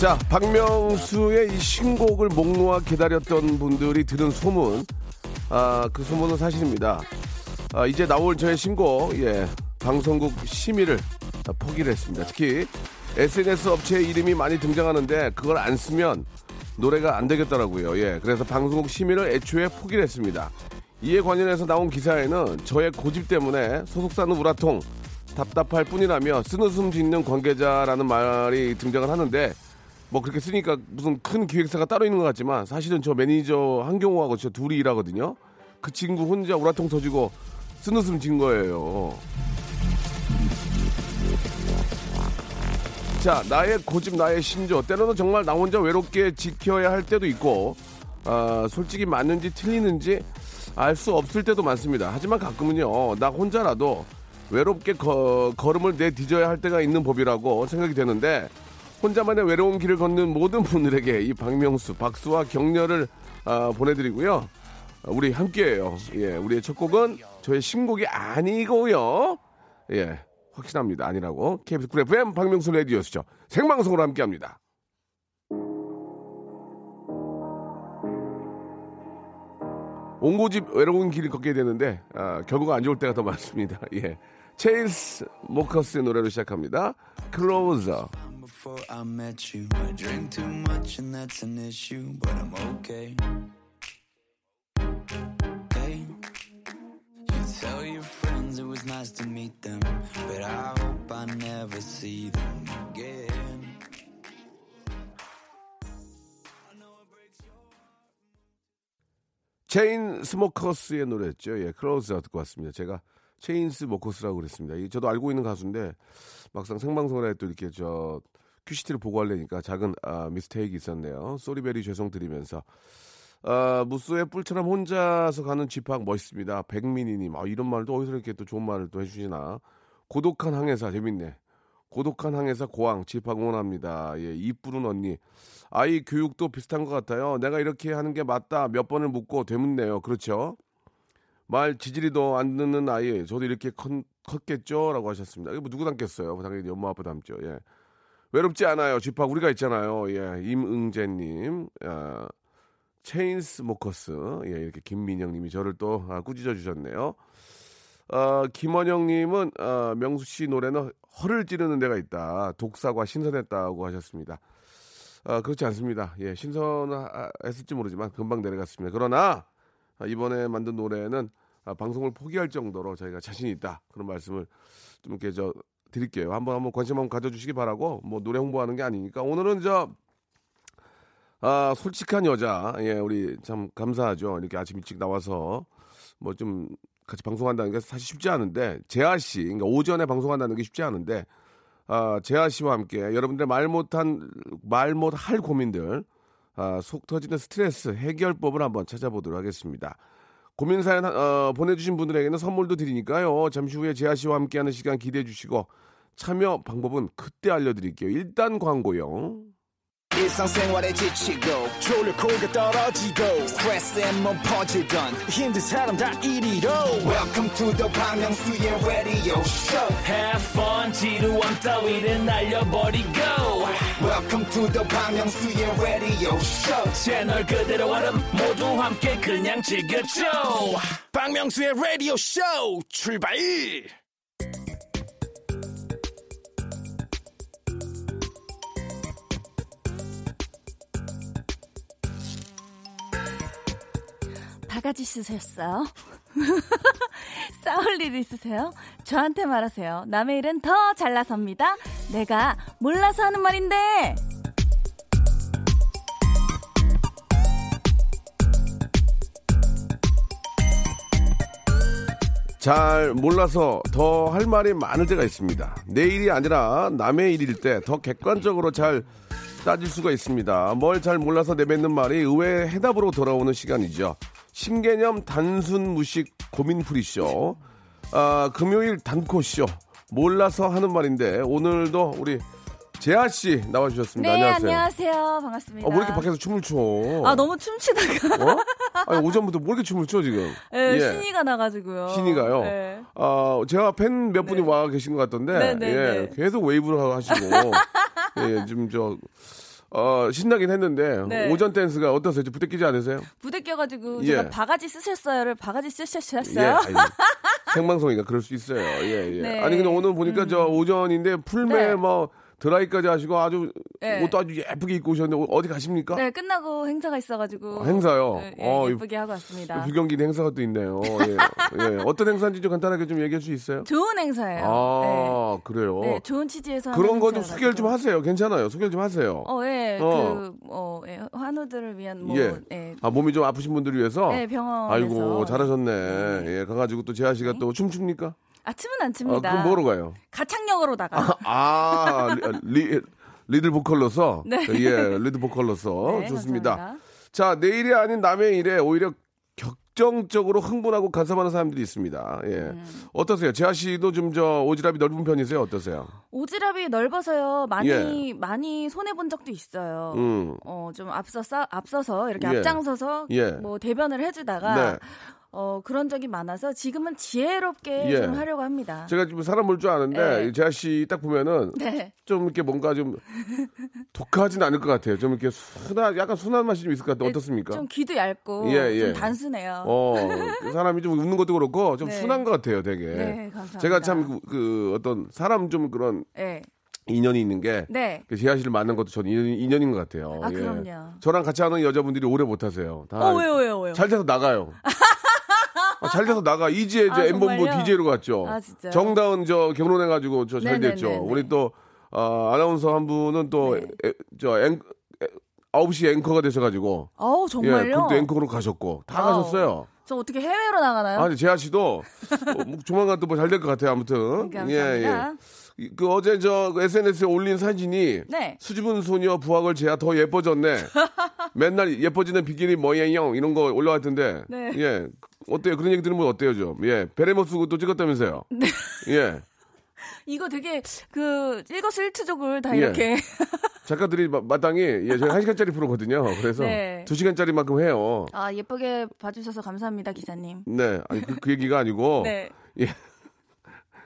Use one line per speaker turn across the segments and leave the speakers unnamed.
자 박명수의 이 신곡을 목 놓아 기다렸던 분들이 들은 소문 아 그 소문은 사실입니다 아, 이제 나올 저의 신곡 예 방송국 심의를 포기를 했습니다 특히 SNS 업체의 이름이 많이 등장하는데 그걸 안 쓰면 노래가 안 되겠더라고요. 예. 그래서 방송국 심의를 애초에 포기를 했습니다. 이에 관련해서 나온 기사에는 저의 고집 때문에 소속사는 우라통 답답할 뿐이라며 쓴웃음 짓는 관계자라는 말이 등장을 하는데 뭐 그렇게 쓰니까 무슨 큰 기획사가 따로 있는 것 같지만 사실은 저 매니저 한경호하고 저 둘이 일하거든요. 그 친구 혼자 우라통 터지고 쓴웃음 진 거예요. 자, 나의 고집, 나의 신조. 때로는 정말 나 혼자 외롭게 지켜야 할 때도 있고, 아, 솔직히 맞는지 틀리는지 알 수 없을 때도 많습니다. 하지만 가끔은요, 나 혼자라도 외롭게 거, 걸음을 내디뎌야 할 때가 있는 법이라고 생각이 되는데, 혼자만의 외로운 길을 걷는 모든 분들에게 이 박명수, 박수와 격려를 아, 보내드리고요. 우리 함께해요. 예, 우리의 첫 곡은 저의 신곡이 아니고요. 예, 확신합니다. 아니라고. KBS 쿨 FM 박명수 라디오쇼죠. 생방송으로 함께 합니다. 옹고집 외로운 길을 걷게 되는데 아, 결과가 안 좋을 때가 더 많습니다. 예. 체일스 모커스의 노래로 시작합니다. Closer. Before I met you, I drink too much and that's an issue, but I'm okay. Hey, you tell your friends it was nice to meet them, but I hope I never see them again. 체인스모커스의 노래였죠. 예, Closer 듣고 왔습니다. 제가 체인 스모커스라고 그랬습니다. 저도 알고 있는 가수인데 막상 생방송을 할때 이렇게 저 큐시트를 보고 하려니까 작은 아, mistake 있었네요. sorry very 죄송드리면서 아, 무소의 뿔처럼 혼자서 가는 집합 멋있습니다. 백민희님, 아, 이런 말도 어디서 이렇게 또 좋은 말을 또 해주시나. 고독한 항해사, 재밌네. 고독한 항해사 고항, 집합 응원합니다. 예, 이쁘른 언니. 아이 교육도 비슷한 것 같아요. 내가 이렇게 하는 게 맞다. 몇 번을 묻고 되묻네요. 그렇죠? 말 지지리도 안 듣는 아이, 저도 이렇게 컸, 컸겠죠? 라고 하셨습니다. 이거 뭐 누구 닮겠어요? 당연히 엄마 아빠 닮죠. 예. 외롭지 않아요. 집합 우리가 있잖아요. 예, 임응재님. 아, 체인스모커스 예, 이렇게 김민영님이 저를 또 아, 꾸짖어 주셨네요. 어, 김원영님은 어, 명수 씨 노래는 허를 찌르는 데가 있다. 독사과 신선했다고 하셨습니다. 어, 그렇지 않습니다. 예, 신선했을지 모르지만 금방 내려갔습니다. 그러나 아, 이번에 만든 노래는 아, 방송을 포기할 정도로 저희가 자신 있다. 그런 말씀을 좀 이렇게 저 드릴게요. 한번 한번 관심 한번 가져주시기 바라고 뭐 노래 홍보하는 게 아니니까 오늘은 저 아, 솔직한 여자. 예, 우리 참 감사하죠. 이렇게 아침 일찍 나와서 뭐 좀 같이 방송한다는 게 사실 쉽지 않은데, 재하 씨, 그러니까 오전에 방송한다는 게 쉽지 않은데, 아, 재하 씨와 함께 여러분들의 말 못한, 말 못 할 고민들, 아, 속 터지는 스트레스 해결법을 한번 찾아보도록 하겠습니다. 고민 사연 어, 보내주신 분들에게는 선물도 드리니까요. 잠시 후에 재하 씨와 함께하는 시간 기대해 주시고 참여 방법은 그때 알려드릴게요. 일단 광고요. 지치고, 떨어지고, 퍼지던, welcome to the Bang Myung-soo's radio show
have fun 지루함 따위를 날려버리고
welcome to the Myung-soo's radio show
채널 그대로 얼음 모두 함께 그냥 즐겨줘
박명수의 라디오 쇼 출발
바가지 쓰셨어요? 싸울 일 있으세요? 저한테 말하세요. 남의 일은 더 잘나섭니다. 내가 몰라서 하는 말인데.
잘 몰라서 더 할 말이 많을 때가 있습니다. 내 일이 아니라 남의 일일 때 더 객관적으로 잘 따질 수가 있습니다. 뭘 잘 몰라서 내뱉는 말이 의외의 해답으로 돌아오는 시간이죠. 신개념 단순 무식 고민풀이쇼. 아, 금요일 단코쇼. 몰라서 하는 말인데 오늘도 우리 제아 씨 나와주셨습니다.
네,
안녕하세요.
안녕하세요. 반갑습니다.
어, 왜 이렇게 밖에서 춤을 춰?
아, 너무 춤추다가
어? 아니, 오전부터 뭐 이렇게 춤을 춰, 지금?
네,
예.
신이가 나가지고요.
신이가요?
네.
아, 제가 팬 몇 분이
네.
와 계신 것 같던데,
네, 네,
예,
네.
계속 웨이브를 하시고, 예, 좀 저, 어, 신나긴 했는데,
네.
오전 댄스가 어떠세요? 좀 부대끼지 않으세요?
부대 껴가지고
예.
제가 바가지 쓰셨어요를 바가지
예,
쓰셨어요?
아니, 생방송이니까 그럴 수 있어요. 예, 예.
네.
아니, 근데 오늘 보니까 저 오전인데 풀메
네.
뭐, 드라이까지 하시고 아주
네.
옷도 아주 예쁘게 입고 오셨는데 어디 가십니까?
네, 끝나고 행사가 있어가지고.
아, 행사요?
네, 예,
어,
예쁘게 하고 왔습니다.
불경기 행사가 또 있네요. 예. 예. 어떤 행사인지 좀 간단하게 좀 얘기할 수 있어요?
좋은 행사예요.
아, 그래요?
네. 네, 좋은 취지에서
그런 거 좀. 소개를 좀 하세요. 괜찮아요. 소개를 좀 하세요.
어, 예,
어.
그, 어, 예, 환우들을 위한 뭐,
예.
예.
아, 몸이 좀 아프신 분들을 위해서?
네, 병원에서.
아이고, 잘하셨네.
네.
예, 가가지고 또 제아 씨가 또 춤춥니까?
아, 춤은 안
아,
춥니다.
그럼 뭐로 가요?
가창력으로 나가.
아, 리, 리, 리드 보컬로서?
네.
예, 리드 보컬로서.
네,
좋습니다.
감사합니다.
자, 내 일이 아닌 남의 일에 오히려 격정적으로 흥분하고 간섭하는 사람들이 있습니다. 예.
음.
어떠세요? 재하 씨도 좀 저 오지랖이 넓은 편이세요? 어떠세요?
오지랖이 넓어서요. 많이
예.
많이 손해 본 적도 있어요.
음.
어, 좀 앞서서 앞서서 이렇게
예.
앞장서서
예.
뭐 대변을 해주다가
네.
어 그런 적이 많아서 지금은 지혜롭게
예.
좀 하려고 합니다.
제가 지금 사람 볼 줄 아는데
네.
재하 씨딱 보면은
네.
좀 이렇게 뭔가 좀 독하진 않을 것 같아요. 좀 이렇게 순한 약간 순한 맛이 좀 있을 것 같아요.
네,
어떻습니까?
좀 귀도 얇고
예, 예.
좀 단순해요.
어, 그 사람이 좀 웃는 것도 그렇고 좀
네.
순한 것 같아요, 되게.
네, 감사합니다.
제가 참 그, 그 어떤 사람 좀 그런
네.
인연이 있는 게
네.
그 재하 씨를 만난 것도 저는 인연, 인연 인 것 같아요.
아,
예.
그럼요.
저랑 같이 하는 여자분들이 오래 못 하세요. 다
어, 왜요, 왜요, 왜요?
잘 돼서 나가요. 아, 잘 돼서 나가. 이지혜 저
아,
엠본부? DJ로 갔죠.
아, 진짜요?
정다은 저 결혼해가지고 저 잘. 됐죠. 우리 또 어, 아나운서 한 분은 또
네.
에, 저 앵, 에, 9시 앵커가 되셔가지고
어우,
예,
정말요?
그것도 앵커로 가셨고 다
와우.
가셨어요.
저 어떻게 해외로 나가나요?
아니 재하 씨도 어, 뭐 조만간 또 뭐 잘 될 것 같아요. 아무튼
감사합니다.
이- 그 어제 저 SNS에 올린 사진이
네.
수줍은 소녀 부학을 재야 더 예뻐졌네. 맨날 예뻐지는 비키니 뭐예요 이런 거 올라왔던데.
네.
예. 어때요? 그런 얘기 들으면 어때요, 좀? 예. 베레모스 또 찍었다면서요?
네.
예.
이거 되게 그 일거수일투족을 다
예.
이렇게
작가들이 마, 마땅히 예, 저희 한 시간짜리 프로거든요. 그래서
네.
두 시간짜리만큼 해요.
아 예쁘게 봐 주셔서 감사합니다 기사님.
네. 아니 그, 그 얘기가 아니고
네.
예.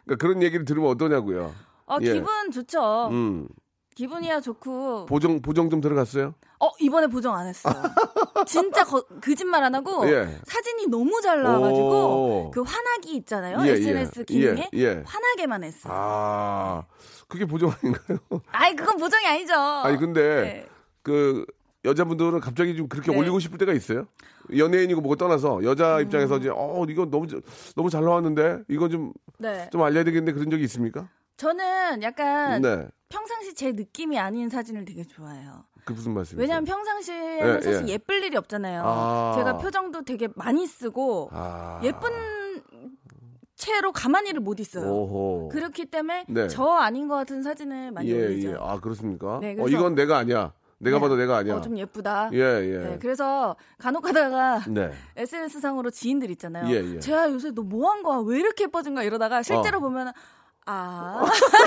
그러니까 그런 얘기를 들으면 어떠냐고요.
어
예.
기분 좋죠.
음.
기분이야 좋고.
보정 보정 좀 들어갔어요?
어 이번에 보정 안 했어요. 진짜 거, 거짓말 안 하고
예.
사진이 너무 잘 나와가지고
오.
그 환하기 있잖아요
예,
SNS
예.
기능에
예, 예.
환하게만 했어요.
아. 그게 보정 아닌가요?
아. 이 그건 보정이 아니죠.
아니 근데
네.
그 여자분들은 갑자기 좀 그렇게
네.
올리고 싶을 때가 있어요. 연예인이고 뭐고 떠나서
음.
여자 입장에서 이제 어 이거 너무 저- 너무 잘 나왔는데 이건 좀좀
네.
알려야 되겠는데 그런 적이 있습니까?
저는 약간
네.
평상시 제 느낌이 아닌 사진을 되게 좋아해요.
그 무슨 말씀이세요?
왜냐하면 평상시에는
예,
사실
예.
예, 쁠 일이 없잖아요.
아.
제가 표정도 되게 많이 쓰고
아.
예쁜 채로 가만히를 못 있어요.
오호.
그렇기 때문에
네.
저 아닌 것 같은 사진을 많이
예,
올리죠.
예. 아, 그렇습니까?
네,
어, 이건 내가 아니야. 내가
네.
봐도 내가 아니야.
어, 좀 예쁘다.
예, 예.
네, 그래서 간혹 가다가
네.
SNS 상으로 지인들 있잖아요.
예, 예.
제가 요새 너 뭐 한 거야? 왜 이렇게 예뻐진 거야? 이러다가 실제로
어.
보면 아,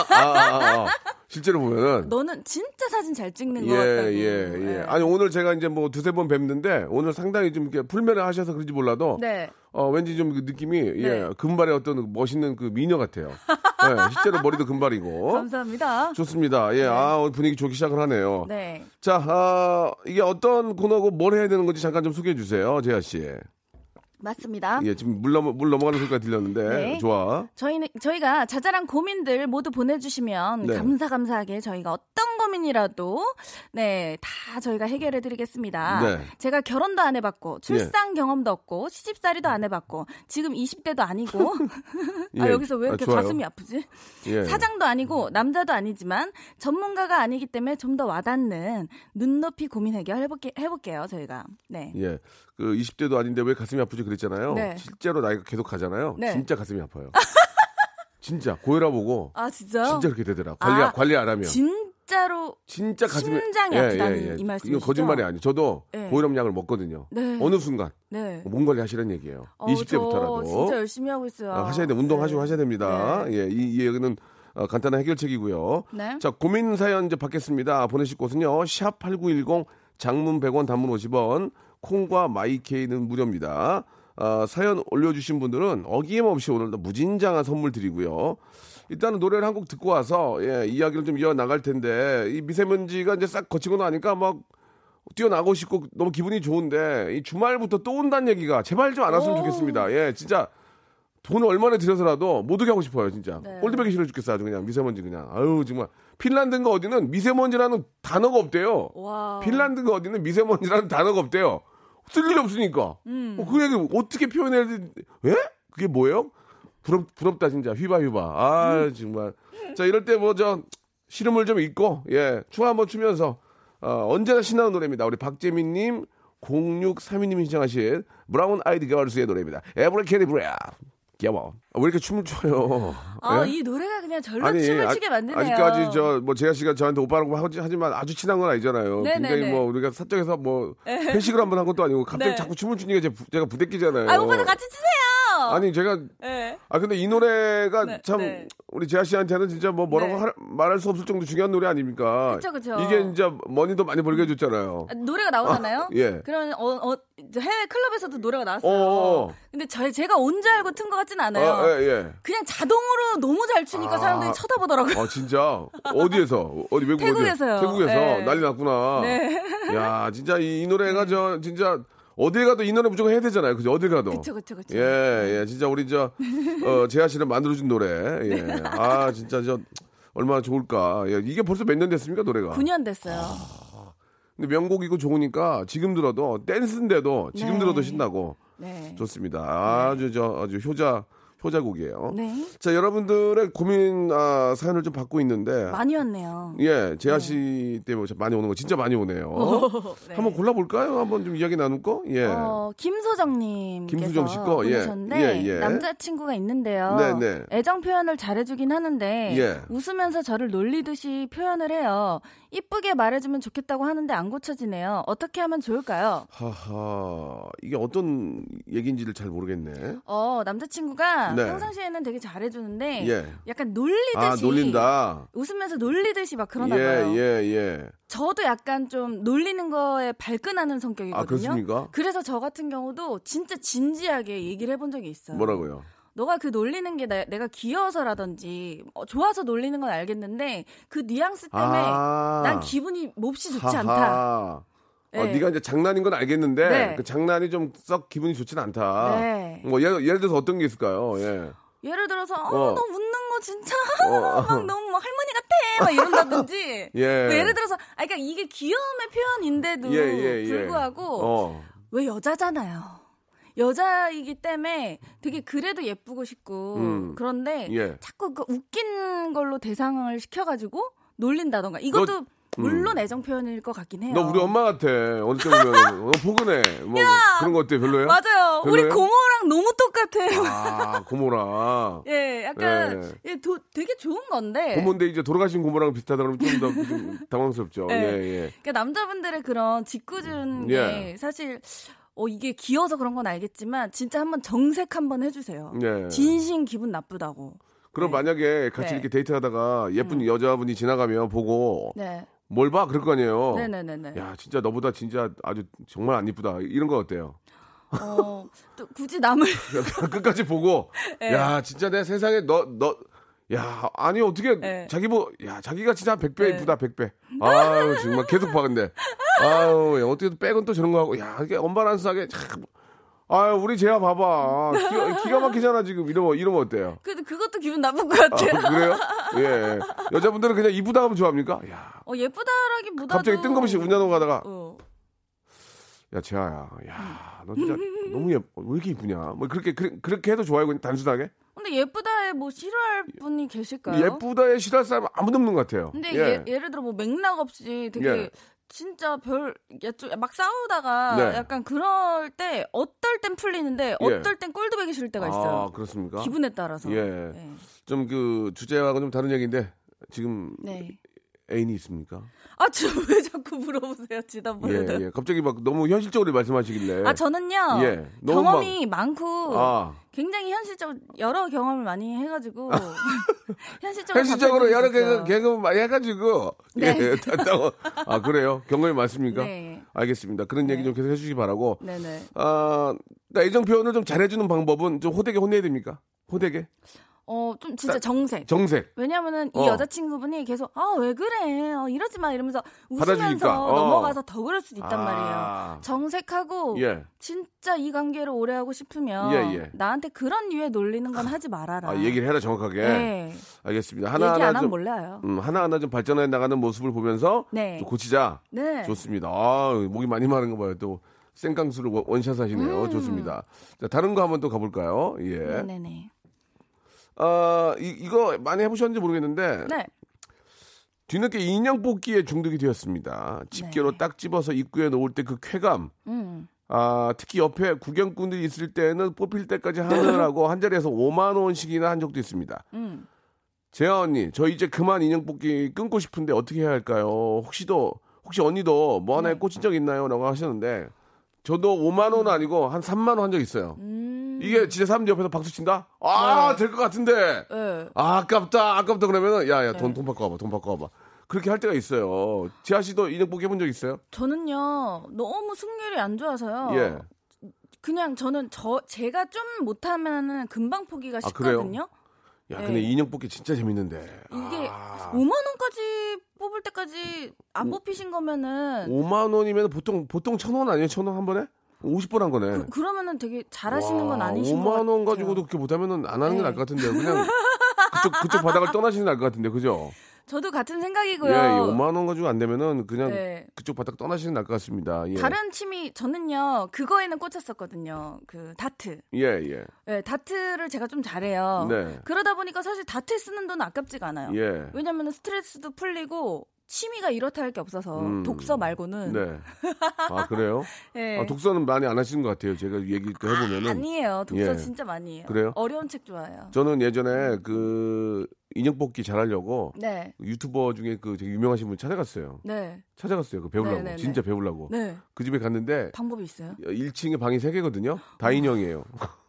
아, 아, 아. 실제로 보면은
너는 진짜 사진 잘 찍는 것
예,
같다고.
예, 예.
네.
아니 오늘 제가 이제 뭐 두세 번 뵙는데 오늘 상당히 좀 이렇게 풀면을 하셔서 그런지 몰라도
네.
어, 왠지 좀 그 느낌이, 예,
네.
금발의 어떤 멋있는 그 미녀 같아요. 예, 실제로 머리도 금발이고.
감사합니다.
좋습니다. 예, 아, 오늘 분위기 좋기 시작을 하네요.
네.
자, 아, 이게 어떤 코너고 뭘 해야 되는 건지 잠깐 좀 소개해 주세요, 재하 씨.
맞습니다.
예, 지금 물, 넘어, 물 넘어가는 소리가 들렸는데.
네.
좋아.
저희는 저희가 자잘한 고민들 모두 보내주시면
네.
감사 감사하게 저희가 어떤 고민이라도 네 다 저희가 해결해 드리겠습니다.
네.
제가 결혼도 안 해봤고 출산 경험도 없고 시집살이도 안 해봤고 지금 20대도 아니고 아
예.
여기서 왜 이렇게
아.
가슴이 아프지?
예.
사장도 아니고 남자도 아니지만 전문가가 아니기 때문에 좀 더 와닿는 눈높이 고민 해결 해볼게, 해볼게요 저희가. 네.
예. 그 20대도 아닌데 왜 가슴이 아프지 그랬잖아요.
네.
실제로 나이가 계속 가잖아요.
네.
진짜 가슴이 아파요. 진짜 고혈압 오고
아 진짜요?
진짜 그렇게 되더라. 관리
아,
관리 안 하면
진짜로
진짜 가슴이
심장이 아프다는 이 말씀이시죠?
이거 거짓말이 아니에요. 저도
네.
고혈압 약을 먹거든요.
네.
어느 순간
네.
몸 관리 하시라는 얘기예요.
어,
20대부터라도
저 진짜 열심히 하고 있어요.
아, 하셔야 돼. 운동하시고
네.
하셔야 됩니다.
네.
예, 이, 이 얘기는 어, 간단한 해결책이고요.
네.
자, 고민 사연 이제 받겠습니다. 보내실 곳은요. 샵 8910 장문 100원 단문 50원 콩과 마이케이는 무료입니다. 아, 사연 올려주신 분들은 어김없이 오늘도 무진장한 선물 드리고요. 일단은 노래를 한 곡 듣고 와서 예, 이야기를 좀 이어 나갈 텐데 이 미세먼지가 이제 싹 거치고 나니까 막 뛰어나고 싶고 너무 기분이 좋은데 이 주말부터 또 온다는 얘기가 제발 좀 안 왔으면
오.
좋겠습니다. 예, 진짜 돈을 얼마나 들여서라도 못 오게 하고 싶어요, 진짜.
네.
꼴드백이 싫어 죽겠어, 아주 그냥 미세먼지 그냥. 아유 정말 핀란드인가 어디는 미세먼지라는 단어가 없대요.
와.
핀란드가 어디는 미세먼지라는 단어가 없대요. 쓸 일이 없으니까.
음.
어, 그 얘기 어떻게 표현해야 돼? 왜? 그게 뭐예요? 부럽, 부럽다 진짜 휘바 휘바. 아
음.
정말. 자 이럴 때 뭐 저 시름을 좀 잊고 예 춤 한번 추면서 어, 언제나 신나는 노래입니다. 우리 박재민님 0632님이 신청하신 브라운 아이드 걸스의 노래입니다. 에브리 캐리 브레아. 귀여워. 아, 왜 이렇게 춤을 춰요?
아,
예?
이 노래가 그냥 절로 춤을
아-
추게 만드네요.
아직까지 저뭐 제아 씨가 저한테 오빠라고 하지, 하지만 아주 친한 건 아니잖아요.
네네네.
굉장히 뭐 우리가 사적에서 뭐 회식을 한번 한 것도 아니고 갑자기
네.
자꾸 춤을 추니까 제가 부대끼잖아요.
아, 오빠도 같이 추세요.
아니 제가
네.
아 근데 이 노래가
네,
참
네.
우리 제아 씨한테는 진짜 뭐 뭐라고
네.
할- 말할 수 없을 정도 중요한 노래 아닙니까?
그쵸, 그쵸.
이게 이제 money도 많이 벌게 해줬잖아요.
아, 노래가 나오잖아요.
아, 예.
그러면 어, 어, 해외 클럽에서도 노래가 나왔어요.
어어.
근데 저, 제가 온 줄 알고 튼 것 같진 않아요.
아, 예, 예.
그냥 자동으로 너무 잘 추니까
아.
사람들이 쳐다보더라고요.
아 진짜 어디에서 어디 외국
태국에서요.
어디? 태국에서
네.
난리 났구나.
네.
야 진짜 이, 이 노래가 저 진짜 어딜 가도 이 노래 무조건 해야 되잖아요. 그죠? 어딜 가도.
그쵸, 그쵸, 그쵸.
예, 예, 진짜 우리 저 어, 재하 씨를 만들어준 노래. 예. 아 진짜 저 얼마나 좋을까. 예, 이게 벌써 몇 년 됐습니까 노래가?
9년 됐어요.
근데 명곡이고 좋으니까 지금 들어도 댄스인데도 지금
네.
들어도 신나고
네.
좋습니다. 아주 저 아주 효자 효자곡이에요.
네.
자 여러분들의 고민 아, 사연을 좀 받고 있는데
많이 왔네요.
예 재하 씨 때문에 많이 오는 거 진짜 많이 오네요.
네.
한번 골라 볼까요? 한번 좀 이야기 나눌 거? 예.
어, 김소정 님.
김수정 씨 거, 예. 예, 예.
남자 친구가 있는데요.
네, 네.
애정 표현을 잘해 주긴 하는데
예.
웃으면서 저를 놀리듯이 표현을 해요. 이쁘게 말해 주면 좋겠다고 하는데 안 고쳐지네요. 어떻게 하면 좋을까요?
하하 이게 어떤 얘기인지를 잘 모르겠네.
어 남자 친구가
네.
평상시에는 되게 잘해주는데
예.
약간 놀리듯이
아 놀린다.
웃으면서 놀리듯이 막 그러나
예,
봐요.
예, 예.
저도 약간 좀 놀리는 거에 발끈하는 성격이거든요.
아, 그렇습니까?
그래서 저 같은 경우도 진짜 진지하게 얘기를 해본 적이 있어요.
뭐라고요?
너가 그 놀리는 게 나- 내가 귀여워서라든지 어, 좋아서 놀리는 건 알겠는데 그 뉘앙스 때문에
아.
난 기분이 몹시 좋지 않다.
어,
네.
네가 이제 장난인 건 알겠는데
네.
그 장난이 좀 썩 기분이 좋진 않다.
네.
뭐 예를, 예를 들어서 어떤 게 있을까요? 예.
예를 들어서 어,
어.
너 웃는 거 진짜
어.
막 너무 막 할머니 같아 막 이런다든지
예.
뭐 예를 들어서 아 그러니까 이게 귀여움의 표현인데도
예, 예, 예.
불구하고
어.
왜 여자잖아요. 여자이기 때문에 되게 그래도 예쁘고 싶고
음.
그런데
예.
자꾸 그 웃긴 걸로 대상을 시켜가지고 놀린다던가 이것도 물론 애정 표현일 것 같긴 해요.
음. 너 우리 엄마 같아. 어느 때 보면 너 포근해. 뭐 그런 거 어때? 별로예요?
맞아요. 우리
별로예요?
고모랑 너무 똑같아요.
아, 고모라.
예, 약간 예, 도, 되게 좋은 건데.
고모인데 이제 돌아가신 고모랑 비슷하다 그러면 좀더 좀 당황스럽죠.
네.
예, 예.
그러니까 남자분들의 그런 짓궂은
예.
게 사실 어 이게 귀여워서 그런 건 알겠지만 진짜 한번 정색 한번 해주세요.
예.
진심 기분 나쁘다고.
그럼 만약에 같이
네.
이렇게 데이트하다가 예쁜 여자분이 지나가면 보고
네.
뭘 봐? 그럴 거 아니에요.
네네네네.
야, 진짜 너보다 진짜 아주 정말 안 이쁘다. 이런 거 어때요?
어, 또 굳이 남을
끝까지 보고
네.
야, 진짜 내 세상에 너 너 야, 아니 어떻게
네.
자기 뭐 야, 자기가 진짜 한 100배
네.
이쁘다. 100배. 아유, 정말 계속 봐 근데. 아유, 야, 어떻게 또 백은 또 저런 거 하고 야, 이게 엄바란스하게 참 아유, 우리 재야 봐봐. 기가, 기가 막히잖아, 지금. 이러면, 이러면 어때요?
그래도 그것도 기분 나쁜 것
아,
같아요.
그래요? 예. 여자분들은 그냥 이쁘다 하면 좋아합니까? 야,
어, 예쁘다라기보다도
갑자기 뜬금없이 운전하고 가다가
어.
야, 재하야. 야, 너 진짜 너무 예뻐. 왜 이렇게 이쁘냐? 뭐 그렇게 그, 그렇게 해도 좋아요. 그냥 단순하게.
근데 예쁘다에 뭐 싫어할 분이 계실까요?
예쁘다에 싫어할 사람 아무도 없는 것 같아요.
근데
예.
예. 를 들어 뭐 맥락 없이 되게
예.
진짜 별, 막 싸우다가
네.
약간 그럴 때 어떨 땐 풀리는데
예.
어떨 땐 꼴도 보기 싫을 때가 있어요.
아, 그렇습니까?
기분에 따라서.
예.
네.
좀그 주제와는 좀 다른 얘기인데 지금
네.
애인이 있습니까?
아, 저 왜 자꾸 물어보세요,
예,
지난번에도.
예. 갑자기 막 너무 현실적으로 말씀하시길래.
아, 저는요.
예.
경험이 많고
아,
굉장히 현실적으로 여러 경험을 많이 해가지고 현실적으로
현실적으로
답변드릴
여러. 개그 개그 많이 해가지고
네.
예, 됐다고. 아 그래요? 경험이 많습니까?
네.
알겠습니다. 그런 얘기
네.
좀 계속 해주시기 바라고.
네네.
아, 그러니까 애정 표현을 좀 잘해주는 방법은 좀 호되게 혼내야 됩니까? 호되게?
어, 좀 진짜 정색.
정색.
왜냐면은 이
어.
여자친구분이 계속 아 왜 그래 어, 이러지 마 이러면서 웃으면서.
어.
넘어가서 더 그럴 수도 있단
아.
말이에요. 정색하고
예.
진짜 이 관계를 오래 하고 싶으면
예, 예.
나한테 그런 류의 놀리는 건 하지 말아라.
아, 얘기를 해라 정확하게.
네.
알겠습니다.
얘기 안
하나하나
하면
좀
몰라요.
음, 하나하나 좀 발전해 나가는 모습을 보면서
네.
좀 고치자.
네.
좋습니다. 아, 목이 많이 마른 거 봐요. 또 생강수를 원- 원샷 하시네요. 좋습니다. 자, 다른 거 한번 또 가볼까요? 예.
음. 네네 네.
아, 이, 이거 많이 해보셨는지 모르겠는데
네.
뒤늦게 인형 뽑기에 중독이 되었습니다. 집게로
네.
딱 집어서 입구에 놓을 때 그 쾌감.
음.
아, 특히 옆에 구경꾼들이 있을 때는 뽑힐 때까지 하느라고 한 자리에서 5만 원씩이나 한 적도 있습니다.
음.
재아 언니, 저 이제 그만 인형 뽑기 끊고 싶은데 어떻게 해야 할까요? 혹시도 혹시 언니도 뭐 하나에
네.
꽂힌 적 있나요?라고 하셨는데 저도 5만 원 아니고 한 3만 원 한 적 있어요.
음.
이게 진짜 사람들 옆에서 박수 친다? 아,
네.
될것 같은데.
네.
아, 아깝다, 아깝다 그러면은 야, 야, 돈,
네.
돈 바꿔 와봐, 돈 바꿔 와봐. 그렇게 할 때가 있어요. 지아 씨도 인형 뽑기 해본 적 있어요?
저는요 너무 승률이 안 좋아서요.
예.
그냥 저는 저 제가 좀 못하면은 금방 포기가
아, 그래요?
쉽거든요.
야,
네.
근데 인형 뽑기 진짜 재밌는데.
이게
아,
5만 원까지 뽑을 때까지 안 뽑히신 거면은
5만 원이면 보통 보통 천 원 아니에요? 천 원 한 번에? 50번 한 거네.
그, 러면은 되게 잘하시는 건
와,
아니신 것
5만
같아요.
원 가지고도 그렇게 못하면은 안 하는 게
네.
나을 것 같은데요. 그냥 그쪽 그쪽 바닥을 떠나시는 게 나을 것 같은데, 그죠?
저도 같은
예,
생각이고요.
예, 5만 원 가지고 안 되면은 그냥
네.
그쪽 바닥 떠나시는 게 나을 것 같습니다. 예.
다른 취미 저는요 그거에는 꽂혔었거든요. 그 다트.
예, 예.
네, 다트를 제가 좀 잘해요.
네.
그러다 보니까 사실 다트 쓰는 돈 아깝지가 않아요.
예.
왜냐면 스트레스도 풀리고 취미가 이렇다 할 게 없어서
음.
독서 말고는
네. 아, 그래요?
네.
아, 독서는 많이 안 하시는 것 같아요. 제가 얘기 또 해보면은.
아 니에요. 독서
예.
진짜 많이 해요.
그래요?
어려운 책 좋아해요.
저는 예전에 그 인형 뽑기 잘하려고
네.
유튜버 중에 그 되게 유명하신 분 찾아갔어요.
네.
찾아갔어요. 그 배우려고.
네, 네, 네.
진짜 배우려고.
네.
그 집에 갔는데
방법이 있어요?
1층에 방이 3개거든요. 다 인형이에요.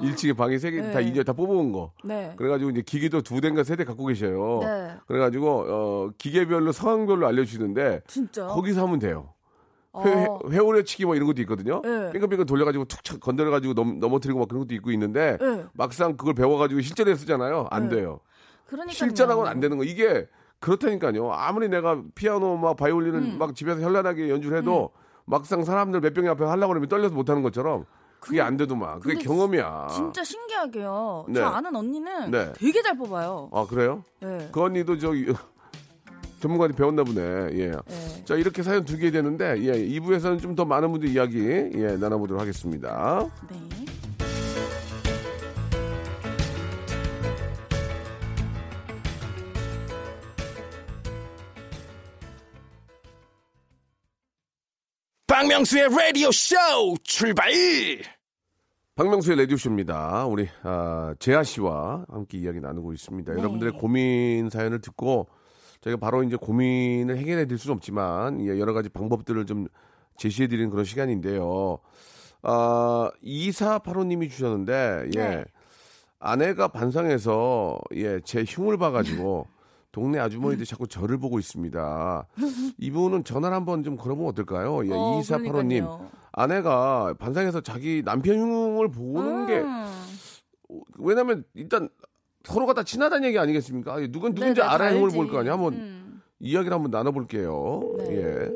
1층에 방이 3개 다
네.
인형 다 뽑아온 거.
네.
그래가지고 이제 기계도 두 대인가 세 대 갖고 계셔요.
네.
그래가지고 어, 기계별로 상황별로 알려주시는데
진짜.
거기서 하면 돼요. 회,
어.
회오려치기 뭐 이런 것도 있거든요.
네.
빙글빙글 돌려가지고 툭 쳐- 건드려가지고 넘, 넘어뜨리고 막 그런 것도 있고 있는데
네.
막상 그걸 배워가지고 실전에 쓰잖아요. 안
네.
돼요.
그러니까
실전하고는 안 되는 거. 이게 그렇다니까요. 아무리 내가 피아노 막 바이올린을
음.
막 집에서 현란하게 연주를 해도 막상 사람들 몇 명이 앞에 하려고 그러면 떨려서 못하는 것처럼 그게 안 되더만. 그게
근데
경험이야.
진짜 신기하게요.
네.
저 아는 언니는
네.
되게 잘 뽑아요.
아 그래요?
네.
그 언니도 저기 전문가한테 배웠나 보네. 예.
네.
자 이렇게 사연 두 개 되는데 예, 2부에서는 좀 더 많은 분들 이야기 예, 나눠보도록 하겠습니다.
네.
박명수의 라디오 쇼 출발!
박명수의 라디오 쇼입니다. 우리 아, 재하 씨와 함께 이야기 나누고 있습니다.
네.
여러분들의 고민 사연을 듣고 저희가 바로 이제 고민을 해결해 드릴 수는 없지만 예, 여러 가지 방법들을 좀 제시해 드리는 그런 시간인데요. 아, 2485님이 주셨는데 예.
네.
아내가 반상에서 예, 제 흉을 봐가지고 동네 아주머니들이 자꾸 저를 보고 있습니다. 이분은 전화를 한번 좀 걸어보면 어떨까요? 예,
어,
2485님.
그러니까요.
아내가 반상에서 자기 남편 흉을 보는 게
음.
왜냐면 일단 서로가 다 친하다는 얘기 아니겠습니까? 예, 누군 누군지
네, 네,
알아야
다
흉을. 볼 거 아니야. 한번
음.
이야기를 한번 나눠볼게요.
네.
예.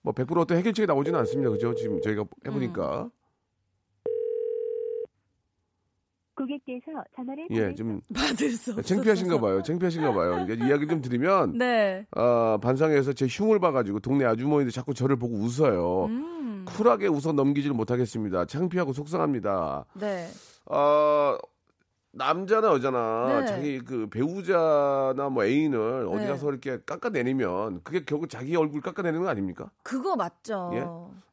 뭐 100% 어떤 해결책이 나오지는 않습니다. 그죠? 지금 저희가 해보니까
음.
고객께서 전화를
예, 좀
받을 수 없어.
창피하신가 봐요. 창피하신가 봐요. 이게 이야기 좀 드리면
네.
아, 반상에서 제 흉을 봐 가지고 동네 아주머니들 자꾸 저를 보고 웃어요.
음.
쿨하게 웃어 넘기지를 못하겠습니다. 창피하고 속상합니다.
네.
아, 남자나 여자나
네.
자기 그 배우자나 뭐 애인을 어디
네.
가서 이렇게 깎아내리면 그게 결국 자기 얼굴 깎아내리는 거 아닙니까?
그거 맞죠.
예?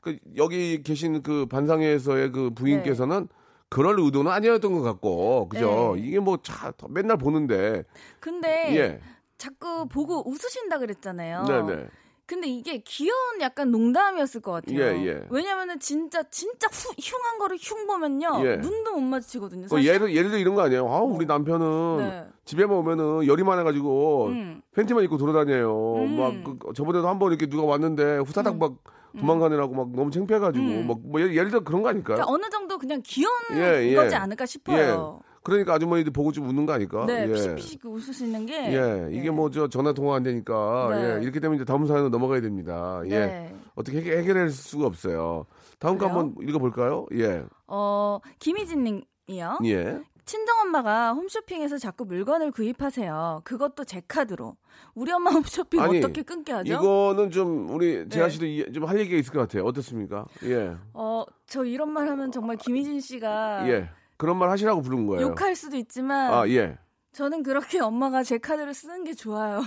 그 여기 계신 그 반상회에서의 그 부인께서는 그럴 의도는 아니었던 것 같고 그죠?
네.
이게 뭐 차 맨날 보는데
근데
예,
자꾸 보고 웃으신다 그랬잖아요.
네네.
근데 이게 귀여운 약간 농담이었을 것 같아요.
예, 예.
왜냐면은 진짜 진짜 후, 흉한 거를 흉 보면요
예.
눈도 못 마주치거든요.
그
사실.
예를 예를 들어 이런 거 아니에요? 아 우리 남편은
네.
집에만 오면은 열이 많아 가지고
음.
팬티만 입고 돌아다녀요.
음.
막 그, 저번에도 한 번 이렇게 누가 왔는데 후다닥 막 도망가느라고 막 너무 창피해가지고
음.
막 뭐 예를, 예를 들어 그런 거 아닐까요?
그러니까 어느 정도 그냥 귀여운
예, 예.
거지 않을까 싶어요.
그러니까 아주머니들 보고 좀 웃는 거 아닐까?
네,
예.
피식피식 있는 게.
예, 이게
네.
뭐저 전화 통화 안 되니까
네.
예, 이렇게 되면 이제 다음 사연으로 넘어가야 됩니다. 예,
네.
어떻게 해결, 해결 할 수가 없어요. 다음 거? 한번 읽어볼까요? 예,
어, 김희진님이요.
예.
친정엄마가 홈쇼핑에서 자꾸 물건을 구입하세요. 그것도 제 카드로. 우리 엄마 홈쇼핑
아니,
어떻게 끊게 하죠?
이거는 좀 우리 재하
네.
씨도 좀할 얘기가 있을 것 같아요. 어떻습니까? 예,
어, 저 이런 말 하면 정말 김희진 씨가
예. 그런 말 하시라고 부른 거예요.
욕할 수도 있지만
아, 예.
저는 그렇게 엄마가 제 카드를 쓰는 게 좋아요.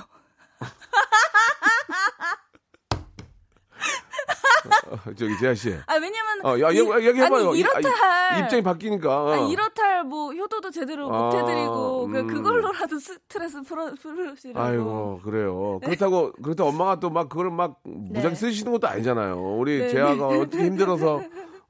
어, 저기 재하 씨.
아 왜냐면
어, 야,
이-
얘기, 얘기해봐요.
아니, 이렇다
이-
할
입장이 바뀌니까. 어.
아, 이렇다 할 뭐 효도도 제대로
아,
못 해드리고 그
음.
그걸로라도 스트레스 풀어 풀으시라고.
아이고 그래요. 그렇다고 그렇다고 엄마가 또 막 그걸 막 무작위
네.
쓰시는 것도 아니잖아요. 우리
네,
재하가 어떻게 힘들어서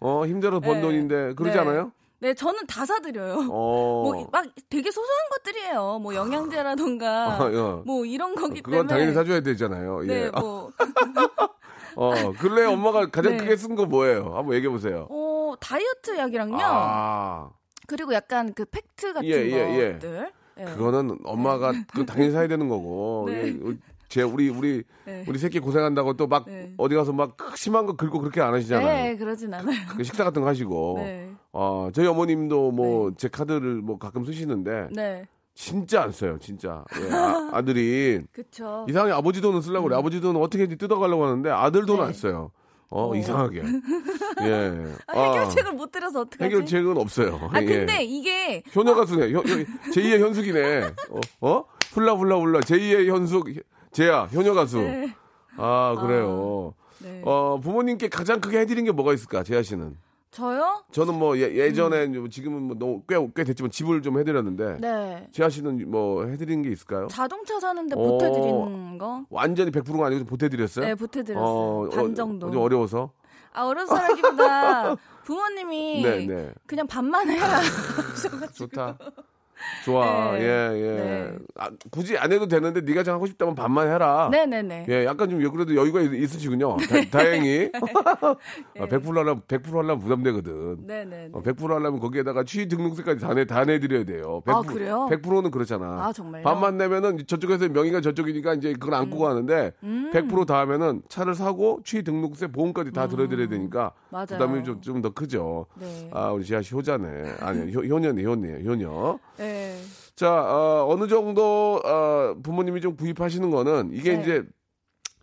어 힘들어 번
네.
돈인데 그러지
네.
않아요?
네, 저는 다 사드려요.
어.
뭐막 되게 소소한 것들이에요. 뭐 영양제라던가
아, 예.
뭐 이런 거기
그건
때문에.
당연히 사줘야 되잖아요.
네,
예.
뭐
어, 근래 엄마가 가장
네.
크게 쓴 거 뭐예요? 한번 얘기해 보세요.
어, 다이어트 약이랑요.
아,
그리고 약간 그 팩트 같은
예, 예, 예.
것들. 예.
그거는 엄마가 그 당연히 사야 되는 거고.
네.
예, 제 우리 우리
네.
우리 새끼 고생한다고 또막
네.
어디 가서 막 심한 거 긁고 그렇게 안 하시잖아요.
네, 그러진 않아요.
그 식사 같은 거 하시고.
네.
어, 저희 어머님도 뭐 제 카드를 뭐 가끔 쓰시는데
네.
진짜 안 써요, 진짜. 예, 아, 들이
그쵸.
이상하게 아버지 돈은 쓰려고 그래. 아버지 돈은 어떻게든지 뜯어가려고 하는데 아들 돈은
음. 네.
안 써요. 어,
어.
이상하게. 예.
아, 해결책을 못 들어서 어떡하지?
해결책은 없어요.
아,
예.
근데 이게
효녀 가수네. 효, 효, 제2의 현숙이네. 어? 어? 훌라 훌라 훌라. 제2의 현숙. 제야, 효녀 가수.
네.
아, 그래요.
네.
어, 부모님께 가장 크게 해드린 게 뭐가 있을까, 제아 씨는?
저요?
저는 뭐 예, 전에 지금은 뭐 너무 꽤, 꽤 됐지만 집을 좀 해드렸는데
네.
지아 씨는 뭐 해드린 게 있을까요?
자동차 사는데
어.
보태드리는 거?
완전히 100%가 아니고 좀 보태드렸어요?
네, 보태드렸어요. 반 정도.
좀 어려워서?
아, 어려서 라기보다 부모님이
네, 네.
그냥 반만 해라.
좋다. 좋아.
네.
예, 예.
네.
아, 굳이 안 해도 되는데 네가 좀 하고 싶다면 반만 해라.
네 네 네.
예, 약간 좀 그래도 여유가 있- 있으시군요. 다, 행히 아, 100% 하려면 100% 하려면 부담되거든.
네네.
어, 100% 하려면 거기에다가 취 등록세까지 다, 내, 다 내 드려야 돼요. 100%,
아, 그래요?
100%는 그렇잖아.
아, 정말요?
반만 내면은 저쪽에서 명의가 저쪽이니까 이제 그걸 안고 가는데
음.
100%다 하면은 차를 사고 취 등록세 보험까지 다 들어 드려야 되니까
음. 맞아요.
부담이 좀 좀 더 크죠.
네.
아, 우리 지아 씨 효자네. 아니, 효, 효녀네, 효녀, 효녀.
네.
자, 어, 어느 정도 어, 부모님이 좀 구입하시는 거는 이게
네.
이제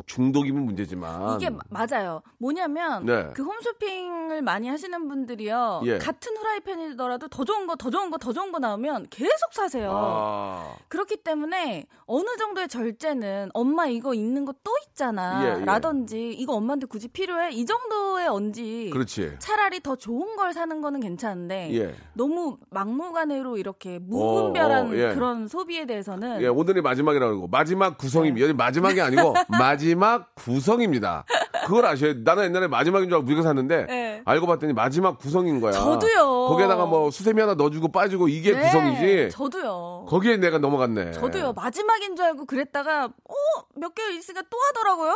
중독이면 문제지만
이게 마- 맞아요. 뭐냐면
네.
그 홈쇼핑을 많이 하시는 분들이요.
예.
같은 후라이팬이더라도 더 좋은 거, 더 좋은 거, 더 좋은 거 나오면 계속 사세요.
아,
그렇기 때문에 어느 정도의 절제는 엄마 이거 있는 거 또 있잖아.
예, 예.
라든지 이거 엄마한테 굳이 필요해. 이 정도의 언지.
그렇지.
차라리 더 좋은 걸 사는 거는 괜찮은데
예.
너무 막무가내로 이렇게 무분별한
어, 예.
그런 소비에 대해서는
예, 오늘이 마지막이라고 마지막 구성입니다. 여기 마지막이 아니고 마지막 구성입니다. 그걸 아셔야 나는 옛날에 마지막인 줄 알고 무조건 샀는데
네.
알고 봤더니 마지막 구성인 거야.
저도요.
거기에다가 뭐 수세미 하나 넣어주고 빠지고 이게
네,
구성이지.
저도요.
거기에 내가 넘어갔네.
저도요. 마지막인 줄 알고 그랬다가 어, 몇 개월 있으니까 또 하더라고요.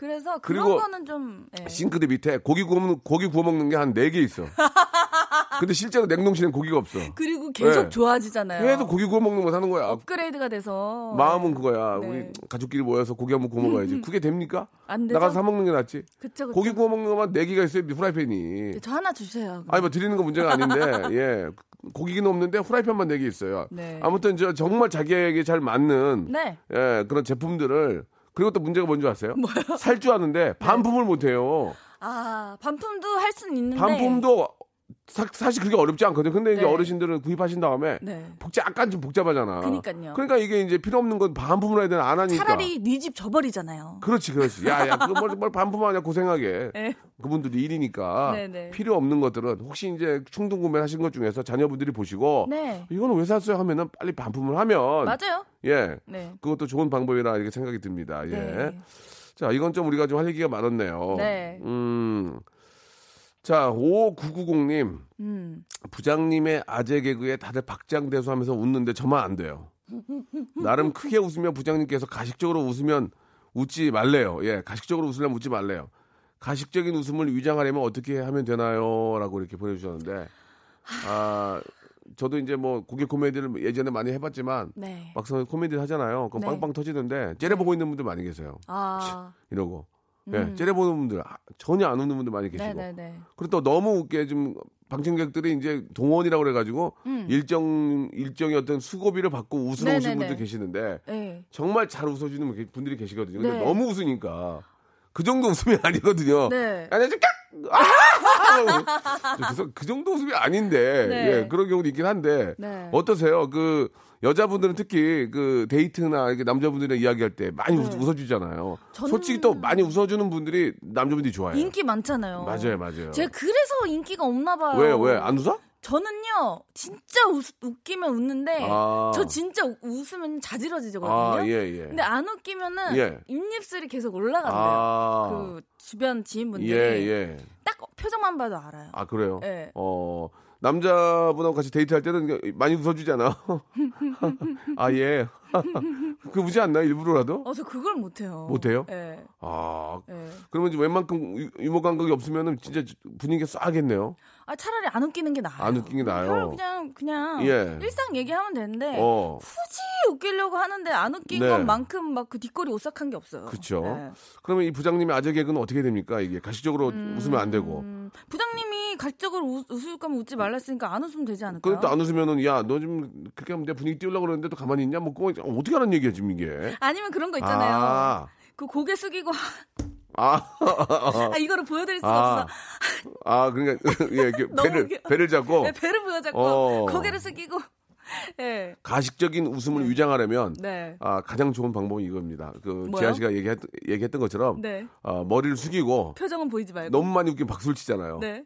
그래서 그런 거는 좀 예.
싱크대 밑에 고기 구워 먹는 고기 구워 먹는 게 한 네 개 있어. 근데 실제로 냉동실엔 고기가 없어.
그리고 계속
네.
좋아지잖아요.
계속 고기 구워 먹는 거 사는 거야.
업그레이드가 돼서
마음은 그거야.
네.
우리 가족끼리 모여서 고기 한번 구워 먹어야지. 그게 됩니까?
안 되죠.
나가서 사 먹는 게 낫지.
그쵸, 그쵸.
고기 구워 먹는 것만 네 개가 있어요. 후라이팬이.
네, 저 하나 주세요.
아니 뭐 드리는 건 문제가 아닌데 예 고기는 없는데 후라이팬만 네 개 있어요.
네.
아무튼 저 정말 자기에게 잘 맞는
네.
예 그런 제품들을 그리고 또 문제가 뭔지 아세요? 살 줄 아는데 반품을 못 해요.
아 반품도 할 수는 있는데
반품도 사, 실 그게 어렵지 않거든요. 근데 이제
네.
어르신들은 구입하신 다음에
네.
복잡 약간 좀 복잡하잖아.
그니까요.
그러니까 이게 이제 필요 없는 건 반품을 해야 되나 안 하니까.
차라리 네 집 줘버리잖아요.
그렇지, 그렇지. 야, 야, 그거 뭘, 뭘 반품하냐 고생하게.
네.
그분들이 일이니까
네네.
필요 없는 것들은 혹시 이제 충동 구매 하신 것 중에서 자녀분들이 보시고
네.
이거는 왜 샀어요 하면은 빨리 반품을 하면
맞아요.
예.
네.
그것도 좋은 방법이라 이렇게 생각이 듭니다. 예.
네.
자, 이건 좀 우리가 좀 할 얘기가 많았네요.
네.
음. 자, 5990님.
음.
부장님의 아재 개그에 다들 박장대소 하면서 웃는데 저만 안 돼요. 나름 크게 웃으며 부장님께서 가식적으로 웃으면 웃지 말래요. 예, 가식적으로 웃으려면 웃지 말래요. 가식적인 웃음을 위장하려면 어떻게 하면 되나요? 라고 이렇게 보내주셨는데, 아, 저도 이제 뭐 고개 코미디를 예전에 많이 해봤지만,
네.
막상 코미디를 하잖아요. 그럼
네.
빵빵 터지는데, 째려보고 있는 분들 많이 계세요.
아.
이러고. 예,
음.
째려보는 분들, 아, 전혀 안 웃는 분들 많이 계시고.
네네네.
그리고 또 너무 웃게 좀 방청객들이 이제 동원이라고 그래가지고
음.
일정 일정의 어떤 수고비를 받고 웃으러 오신. 분들 계시는데
네.
정말 잘 웃어주는 분- 분들이 계시거든요. 근데
네.
너무 웃으니까 그 정도 웃음이 아니거든요.
네.
안녕하세요. 아! 그래서 그 정도 웃음이 아닌데
네.
예, 그런 경우도 있긴 한데
네.
어떠세요? 그 여자분들은 특히 그 데이트나 이렇게 남자분들이랑 이야기할 때 많이
네.
웃, 어주잖아요
저는-
솔직히 또 많이 웃어주는 분들이 남자분들이 좋아해요.
인기 많잖아요.
맞아요, 맞아요.
제가 그래서 인기가 없나 봐요.
왜 왜 안 웃어?
저는요 진짜 웃, 웃기면 웃는데
아.
저 진짜 웃- 웃으면 자지러지거든요.
아, 예, 예.
근데 안 웃기면은
예.
입입술이 계속 올라간대요.
아.
그 주변 지인분들이
예, 예.
딱 표정만 봐도 알아요.
아, 그래요?
예.
어, 남자분하고 같이 데이트할 때는 많이 웃어주잖아. 아, 예. 그 웃지 않나, 일부러라도?
어, 저 그걸 못해요.
못해요?
예.
아,
예.
그러면 이제 웬만큼 유- 유머 감각이 없으면은 진짜 분위기가 싸겠네요.
아 차라리 안 웃기는 게 나아요.
안 웃긴 게 나아요.
별 그냥 그냥
예.
일상 얘기하면 되는데
어.
굳이 웃기려고 하는데 안 웃긴
네.
것만큼 막 그 뒷골이 오싹한 게 없어요.
그쵸.
예.
그러면 이 부장님의 아재 개그는 어떻게 됩니까? 이게 가시적으로 웃으면 안 되고.
음, 부장님이 가식적으로 웃, 웃을 거면 웃지 말라 했으니까 안 웃으면 되지 않을까요?
근데 또안 웃으면은 야, 너좀 그렇게 하면 내 분위기 띄우려고 그러는데 또 가만히 있냐? 뭐 그거 어떻게 하는 얘기야, 지금 이게.
아니면 그런 거 있잖아요.
아.
그 고개 숙이고
아.
아 이거를 보여드릴 수가
아.
없어.
아, 그러니까 예, 배를. 배를 잡고
네, 배를 보여잡고
어.
고개를 숙이고. 예.
가식적인 웃음을 위장하려면
네.
아, 가장 좋은 방법이 이겁니다. 그? 지아 씨가 얘기했, 얘기했던 것처럼
네.
아, 머리를 숙이고
표정은 보이지 말고.
너무 많이 웃기면 박수를 치잖아요.
네.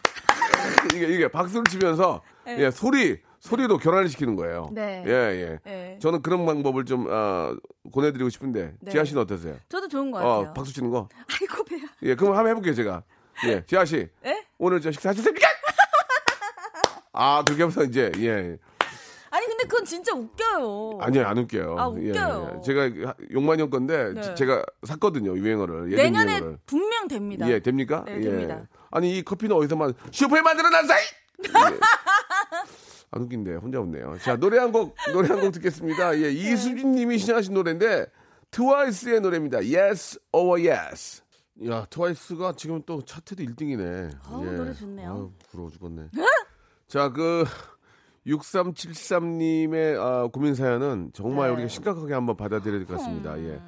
이게 이게 박수를 치면서
네.
예, 소리 소리도 교란을 시키는 거예요.
네.
예, 예.
예.
저는 그런 방법을 좀 아, 권해드리고 싶은데
네.
지아 씨는 어떠세요?
저도 좋은 것 같아요.
어, 박수 치는 거.
아이고 배야.
예, 그럼 한번 해볼게요 제가. 예, 지아 씨.
예?
오늘 저 식사하셨습니까? 아, 그렇게 하면서 이제 예.
아니 근데 그건 진짜 웃겨요.
아니요, 안 웃겨요.
아, 웃겨요.
예, 예. 제가 용만형 건데
네.
지- 제가 샀거든요, 유행어를.
내년에
유행어를.
분명 됩니다.
예, 됩니까?
네,
예.
됩니다.
아니, 이 커피는 어디서만 슈퍼에 만들어놨어요? 예. 안 웃긴데, 혼자 웃네요. 자, 노래 한 곡, 노래 한 곡 듣겠습니다.
네.
예, 이수진 님이 신청하신 노래인데, 트와이스의 노래입니다. Yes or Yes. 야, 트와이스가 지금 또 차트도 1등이네.
아우, 노래 좋네요.
아유, 부러워 죽겠네. 자, 그, 6373님의 아, 고민 사연은 정말
네.
우리가 심각하게 한번 받아들여야 될 것 같습니다. 예.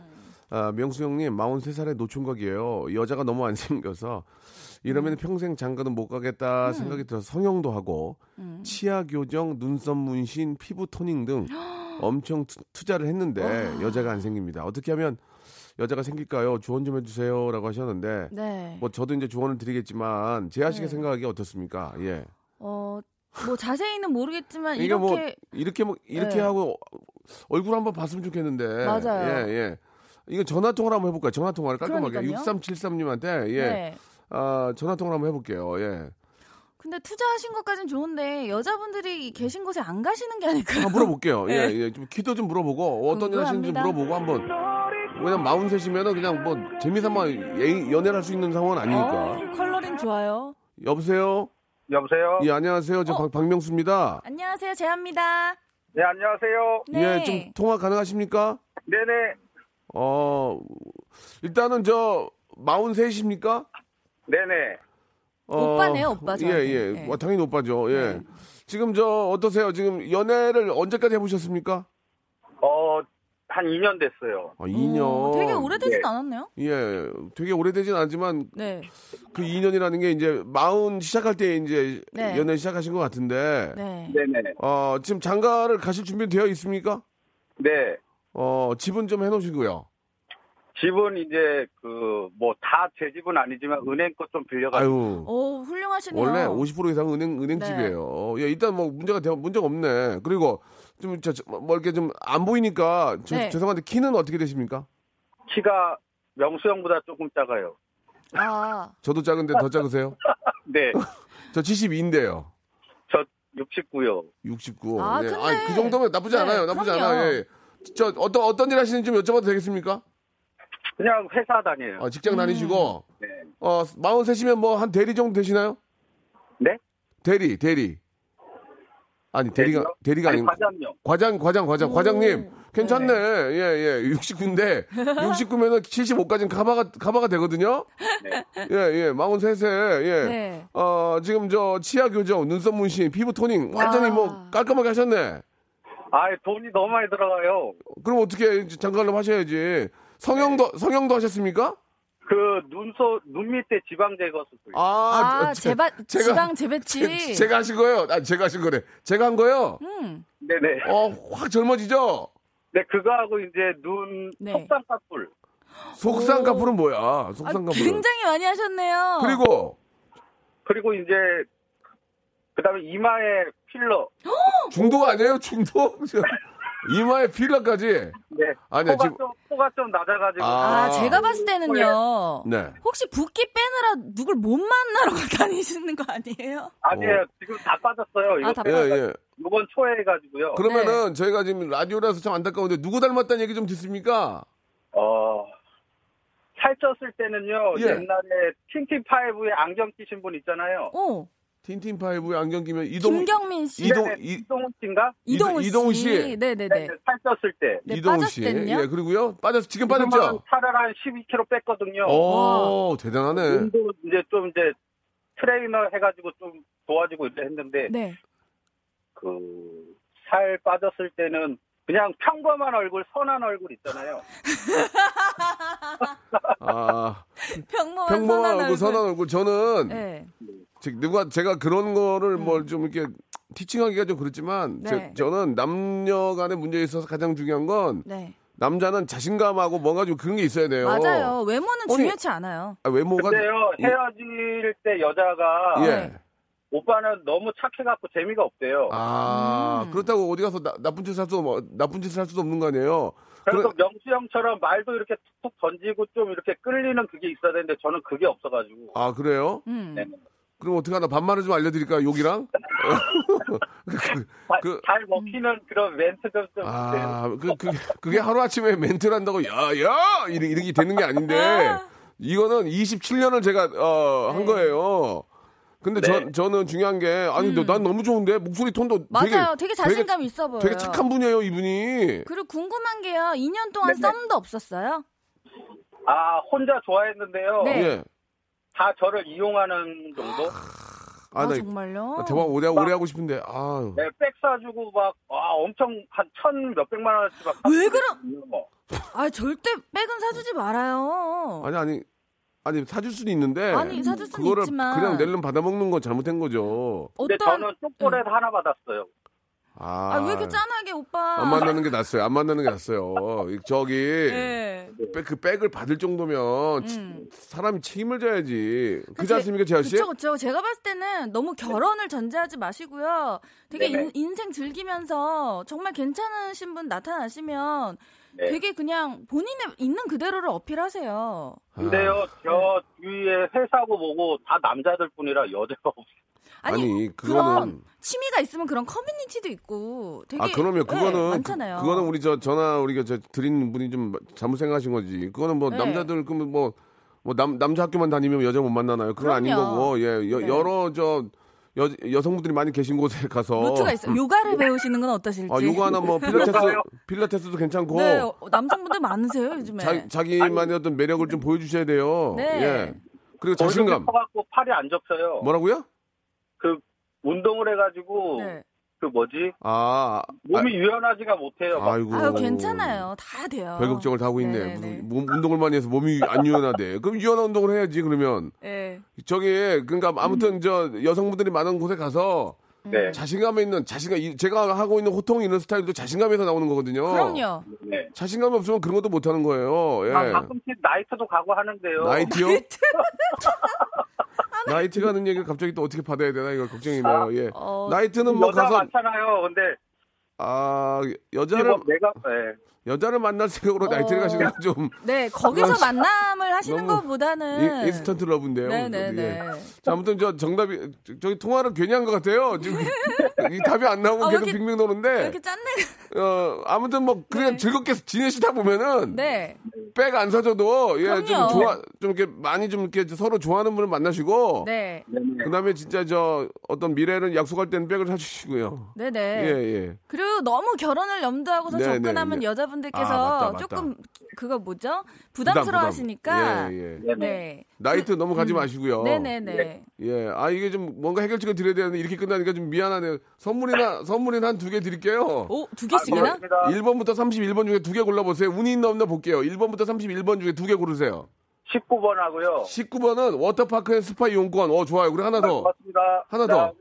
아, 명수 형님, 43살의 노총각이에요. 여자가 너무 안 생겨서 이러면 평생 장가는 못 가겠다 생각이 들어서 성형도 하고 치아 교정, 눈썹 문신, 피부 토닝 등 엄청 투, 투자를 했는데 여자가 안 생깁니다. 어떻게 하면 여자가 생길까요? 조언 좀 해주세요라고 하셨는데
네.
뭐 저도 이제 조언을 드리겠지만 제아 씨가
네.
생각하기 어떻습니까? 예.
어, 뭐 자세히는 모르겠지만
이게
이렇게
뭐 이렇게 뭐 이렇게
네.
하고 얼굴 한번 봤으면 좋겠는데.
맞아요.
예, 예. 이거 전화 통화를 한번 해볼까요? 전화 통화를 깔끔하게
그러니까요.
6373님한테 예,
네.
아 전화 통화를 한번 해볼게요. 예.
근데 투자하신 것까진 좋은데 여자분들이 계신 곳에 안 가시는 게 아닐까요?
한번 물어볼게요. 예,
네.
예. 좀 키도 좀 물어보고 어떤 일 하시는지. 물어보고 한번. 왜냐면 마흔 셋이면은 그냥 뭐 재미삼아 예- 연애를 할 수 있는 상황은 아니니까.
어, 컬러링 좋아요.
여보세요.
여보세요?
예, 안녕하세요. 저
어.
박, 박명수입니다.
안녕하세요, 재합니다.
네, 안녕하세요.
네.
예, 좀 통화 가능하십니까?
네네.
어, 일단은 저 마흔 셋입니까?
네네.
어,
오빠네요, 오빠
예. 예.
네.
뭐, 당연히 오빠죠. 예.
네.
지금 저 어떠세요? 지금 연애를 언제까지 해보셨습니까?
어, 한 2년 됐어요.
아, 2년.
어, 되게 오래되진
네.
않았네요.
예, 되게 오래되진 않지만
네.
그 2년이라는 게 이제 마흔 시작할 때 이제
네.
연애 시작하신 것 같은데
네.
네네.
어, 지금 장가를 가실 준비 되어 있습니까?
네.
어, 집은 좀 해놓으시고요.
집은 이제 그 뭐 다 제 집은 아니지만 은행 거좀 빌려가지고
아유.
오, 훌륭하시네요.
원래 50% 이상 은행 은행
네.
집이에요. 예, 일단 뭐 문제가 되- 문제가 없네. 그리고 좀 저, 저, 뭐 이렇게 좀 안 보이니까 저-
네.
죄송한데 키는 어떻게 되십니까?
키가 명수 형보다 조금 작아요.
아,
저도 작은데 더 작으세요?
네.
저 72인데요.
저 69요.
69.
아,
예.
근데-
아니, 그 정도면 나쁘지
네,
않아요. 나쁘지
그럼요.
않아요. 예. 저 어떤 어떤 일 하시는지 좀 여쭤봐도 되겠습니까?
그냥 회사 다녀요.
어, 직장 다니시고
네.
어, 43이면 뭐 한 대리 정도 되시나요?
네?
대리, 대리. 아니, 대리가
대리요?
대리가
아니,
아니고
과장요.
과장, 과장, 과장,
오.
과장님. 괜찮네. 예, 예. 69인데 69면은 75까지는 커버가 커버가 되거든요.
네.
예, 예. 43세. 예.
네.
어, 지금 저 치아 교정, 눈썹 문신, 피부 토닝 완전히
와.
뭐 깔끔하게 하셨네.
아, 돈이 너무 많이 들어가요.
그럼 어떻게 장가를 하셔야지. 성형도 성형도 하셨습니까?
그 눈소 눈 밑에 지방 제거 수술.
아,
아,
제-
제바,
제가-
지방 재배치.
제, 가 하신 거예요. 아, 제가 하신 거래. 제가 한 거요.
음.
네네.
어, 확 젊어지죠?
네, 그거 하고 이제 눈
네.
속쌍꺼풀.
속쌍꺼풀은 뭐야?
아,
속쌍꺼풀은.
굉장히 많이 하셨네요.
그리고
그리고 이제 그다음에 이마에 필러.
중독 아니에요? 중독? 이마에 필러까지.
네.
아니야,
코가
지금-
좀 코가 좀 낮아가지고.
아,
아.
제가 봤을 때는요.
네.
혹시 붓기 빼느라 누굴 못 만나러 다니시는 거 아니에요?
아니에요. 지금 다 빠졌어요.
아, 다
예, 예.
이번 초에 해가지고요.
그러면은 저희가 지금 라디오라서 참 안타까운데 누구 닮았다는 얘기 좀 듣습니까?
어 살쪘을 때는요.
예.
옛날에 틴틴 파이브에 안경 끼신 분 있잖아요.
오,
틴틴 파이브에 안경 끼면 이동
김경민 씨,
이동-
네네,
이-
이동훈 씨인가?
이동훈 씨.
이동훈 씨.
네네 네.
네, 살쪘을 때.
네,
이동훈 씨.
때는요?
예, 그리고요. 빠졌 지금 빠졌죠?
살을 한 12kg 뺐거든요.
오, 대단하네.
운동 이제 좀 이제 트레이너 해 가지고 좀 도와주고 이제 했는데
네.
그 살 빠졌을 때는 그냥 평범한 얼굴, 선한 얼굴 있잖아요.
아,
평범한,
평범한
선한
얼굴,
얼굴.
선한 얼굴. 저는
네.
제- 누가 제가 그런 거를 뭘좀 이렇게 티칭하기가 좀 그렇지만
네.
제- 저는 남녀 간의 문제에 있어서 가장 중요한 건
네.
남자는 자신감하고 뭔가 좀 그런 게 있어야 돼요.
맞아요. 외모는
아니,
중요치 않아요.
아, 외모가
근데요
예.
헤어질 때 여자가
예.
네.
오빠는 너무 착해갖고 재미가 없대요.
아
음.
그렇다고 어디 가서 나, 나쁜 짓을 할 수도 없- 나쁜 짓을 할 수도 없는 거 아니에요.
그래서
그래-
명수 형처럼 말도 이렇게 툭툭 던지고 좀 이렇게 끌리는 그게 있어야 되는데 저는 그게 없어가지고.
아 그래요?
음.
네.
그럼 어떻게 하나 반말을 좀 알려드릴까 욕이랑? 그,
잘-
그-
잘 먹히는 그런 멘트 좀 좀.
아, 그, 그, 그게 하루 아침에 멘트를 한다고, 야, 야! 이렇게, 이렇게 되는 게 아닌데, 이거는 27년을 제가, 어, 한
네.
거예요. 근데 저,
네.
저는 중요한 게, 아니, 근데 난 너무 좋은데? 목소리 톤도 되게,
음. 맞아요. 되게, 자신감 있어 보여요.
되게 착한 분이에요, 이분이.
그리고 궁금한 게요. 2년 동안
네네.
썸도 없었어요?
아 혼자 좋아했는데요.
네.
예.
다 저를 이용하는 정도.
아,
아,
나
정말요?
대박 오래, 오래 하고 싶은데, 아
네, 백 사주고 막 아, 엄청 한 천 몇백만 원어치 막.
왜
있는 거.
아, 절대 백은 사주지 말아요.
아니, 아니, 아니, 사줄 수는 있는데.
아니, 사줄 수는
그거를
있지만.
그냥 낼름 받아먹는 건 잘못된 거죠.
근데
어떤
저는 초콜릿 하나 받았어요.
아.
아, 왜 이렇게 짠하게 오빠?
안 만나는 게 낫어요. 안 만나는 게 낫어요. 저기
네.
백, 그 백을 받을 정도면 치-
음.
사람이 책임을 져야지. 그렇지? 않습니까, 재하 씨?
그쵸, 그쵸. 제가 봤을 때는 너무 결혼을 전제하지 마시고요. 되게
네네.
인, 인생 즐기면서 정말 괜찮으신 분 나타나시면
네.
되게 그냥 본인의 있는 그대로를 어필하세요.
근데요, 저 주위에 회사고 뭐고 다 남자들 뿐이라 여자가 없어요.
아니,
아니, 그거는-
취미가 있으면 그런 커뮤니티도 있고 되게
아, 그러면
네,
그거는
많잖아요.
그, 거는 우리 저 전화 우리가 저 드린 분이 좀 잘못 생각하신 거지. 그거는 뭐
네.
남자들 그러면 뭐 뭐 남 남자 학교만 다니면 여자 못 만나나요? 그건 아닌
그럼요.
거고. 예. 여,
네.
여러 저 여, 여성분들이 많이 계신 곳에 가서
루트가 있어요. 요가를 배우시는 건 어떠실지.
아, 요거 하나 뭐 필라테스? 필라테스도 괜찮고
네, 어, 남성분들 많으세요 요즘에.
자, 자기만의 어떤 매력을 좀 보여주셔야 돼요.
네.
예. 그리고 자신감.
커갖고 팔이 안 접혀요.
뭐라고요?
그 운동을 해가지고
네.
그 뭐지?
아,
몸이 유연하지가 못해요.
아, 아이고.
아유, 괜찮아요. 다 돼요.
별 걱정을 다 하고 있네.
네,
무슨
네.
몸 운동을 많이 해서 몸이 안 유연하대. 그럼 유연한 운동을 해야지 그러면.
네.
저기 그러니까 아무튼 저 여성분들이 많은 곳에 가서
네.
자신감 있는 자신감 이- 제가 하고 있는 호통 있는 스타일도 자신감에서 나오는 거거든요.
그럼요.
네.
자신감이 없으면 그런 것도 못 하는 거예요. 예.
아, 가끔씩 나이트도 가고 하는데요.
나이트요? 나이트 가는 얘기를 갑자기 또 어떻게 받아야 되나 이거 걱정이네요. 예.
어,
나이트는 뭐
여자
가서
많잖아요. 근데
아
이게
여자를
뭐 내가 네.
여자를 만날 생각으로 나이트를
어.
가시는 건좀
네, 거기서 만남을 하시는 것보다는
instant love인데요.
네네네.
예. 자, 아무튼 저 정답이 저- 저기 통화를 괜히 한 것 같아요. 지금 이 답이 안 나오고
아, 왜
계속
이렇게-
빙빙 도는데
이렇게 짠내.
어 아무튼 뭐 그냥
네.
즐겁게 지내시다 보면은
네.
백 안 사줘도 예좀
그럼요.
좋아 좀 이렇게 많이 좀 이렇게 서로 좋아하는 분을 만나시고
네.
네네.
그다음에 진짜 저 어떤 미래를 약속할 때는 백을 사주시고요.
네네.
예 예.
그리고 너무 결혼을 염두하고서
네,
접근하면
네, 네.
여자분들께서
아, 맞다, 맞다.
조금 그거 뭐죠?
부담,
부담스러워
부담.
하시니까.
예 예.
네네.
네.
나이트 너무 가지 마시고요.
네네네.
예, 아 이게 좀 뭔가 해결책을 드려야 되는데 이렇게 끝나니까 좀 미안하네요. 선물이나 선물이나 한 두 개 드릴게요.
오, 두 개씩이나?
고맙습니다.
1번부터 31번 중에 두 개 골라보세요. 운이 있나 없나 볼게요. 1번부터 31번 중에 두 개 고르세요.
19번 하고요.
19번은 워터파크 and 스파 이용권. 어, 좋아요. 우리 하나 더.
고맙습니다.
하나 더.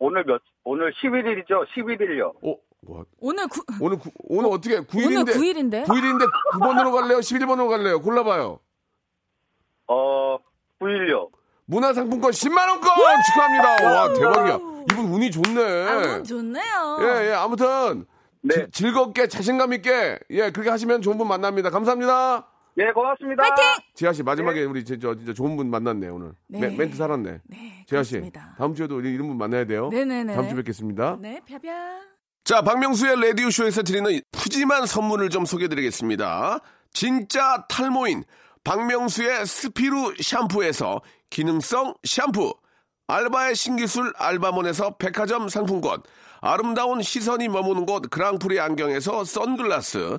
오늘 몇 오늘 11일이죠. 11일요.
어, 와,
오늘 구,
오늘 구- 오늘 어떻게
오늘
9일인데
9일인데?
9일인데 9번으로 갈래요? 11번으로 갈래요? 골라봐요.
어 9일요.
문화상품권 10만 원권 축하합니다. 와, 대박이야. 이분 운이 좋네.
아, 운 좋네요.
예, 예. 아무튼
네.
지- 즐겁게 자신감 있게 예, 그렇게 하시면 좋은 분 만납니다. 감사합니다.
예, 고맙습니다.
파이팅!
지아 씨 마지막에 우리 저, 저 진짜 좋은 분 만났네 오늘.
네.
멘- 멘트 살았네.
네,
지아 씨
그렇습니다.
다음 주에도 우리 이런 분 만나야 돼요.
네네네.
다음 주 뵙겠습니다.
네, 펴펴.
자, 박명수의 라디오 쇼에서 드리는 푸짐한 선물을 좀 소개드리겠습니다. 진짜 탈모인 박명수의 스피루 샴푸에서 기능성 샴푸, 알바의 신기술 알바몬에서 백화점 상품권, 아름다운 시선이 머무는 곳 그랑프리 안경에서 선글라스,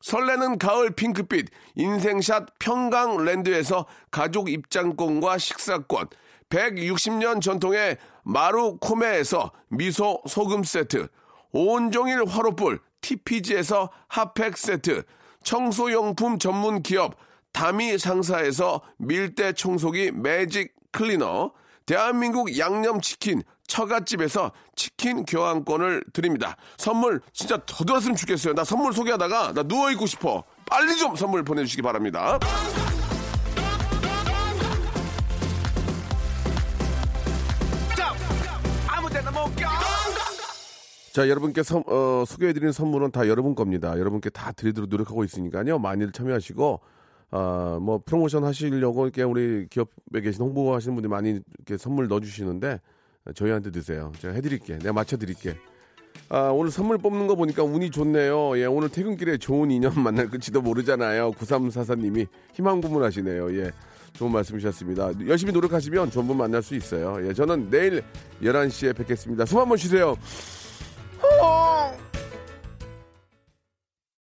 설레는 가을 핑크빛 인생샷 평강랜드에서 가족 입장권과 식사권, 160년 전통의 마루코메에서 미소 소금 세트, 온종일 화로불 TPG에서 핫팩 세트, 청소용품 전문 기업 다미 상사에서 밀대 청소기 매직 클리너, 대한민국 양념치킨 처갓집에서 치킨 교환권을 드립니다. 선물 진짜 더 들었으면 좋겠어요. 나 선물 소개하다가 나 누워있고 싶어. 빨리 좀 선물 보내주시기 바랍니다. 자, 여러분께 선- 어, 소개해드리는 선물은 다 여러분 겁니다. 여러분께 다 드리도록 노력하고 있으니까요. 많이들 참여하시고, 아, 뭐, 프로모션 하시려고 이렇게 우리 기업에 계신 홍보하시는 분들이 많이 이렇게 선물 넣어주시는데, 저희한테 드세요. 제가 해드릴게. 내가 맞춰드릴게. 아, 오늘 선물 뽑는 거 보니까 운이 좋네요. 예, 오늘 퇴근길에 좋은 인연 만날 끝지도 모르잖아요. 9344님이 희망 고문하시네요. 예. 좋은 말씀 주셨습니다. 열심히 노력하시면 분 만날 수 있어요. 예, 저는 내일 11시에 뵙겠습니다. 숨 한번 쉬세요. 어!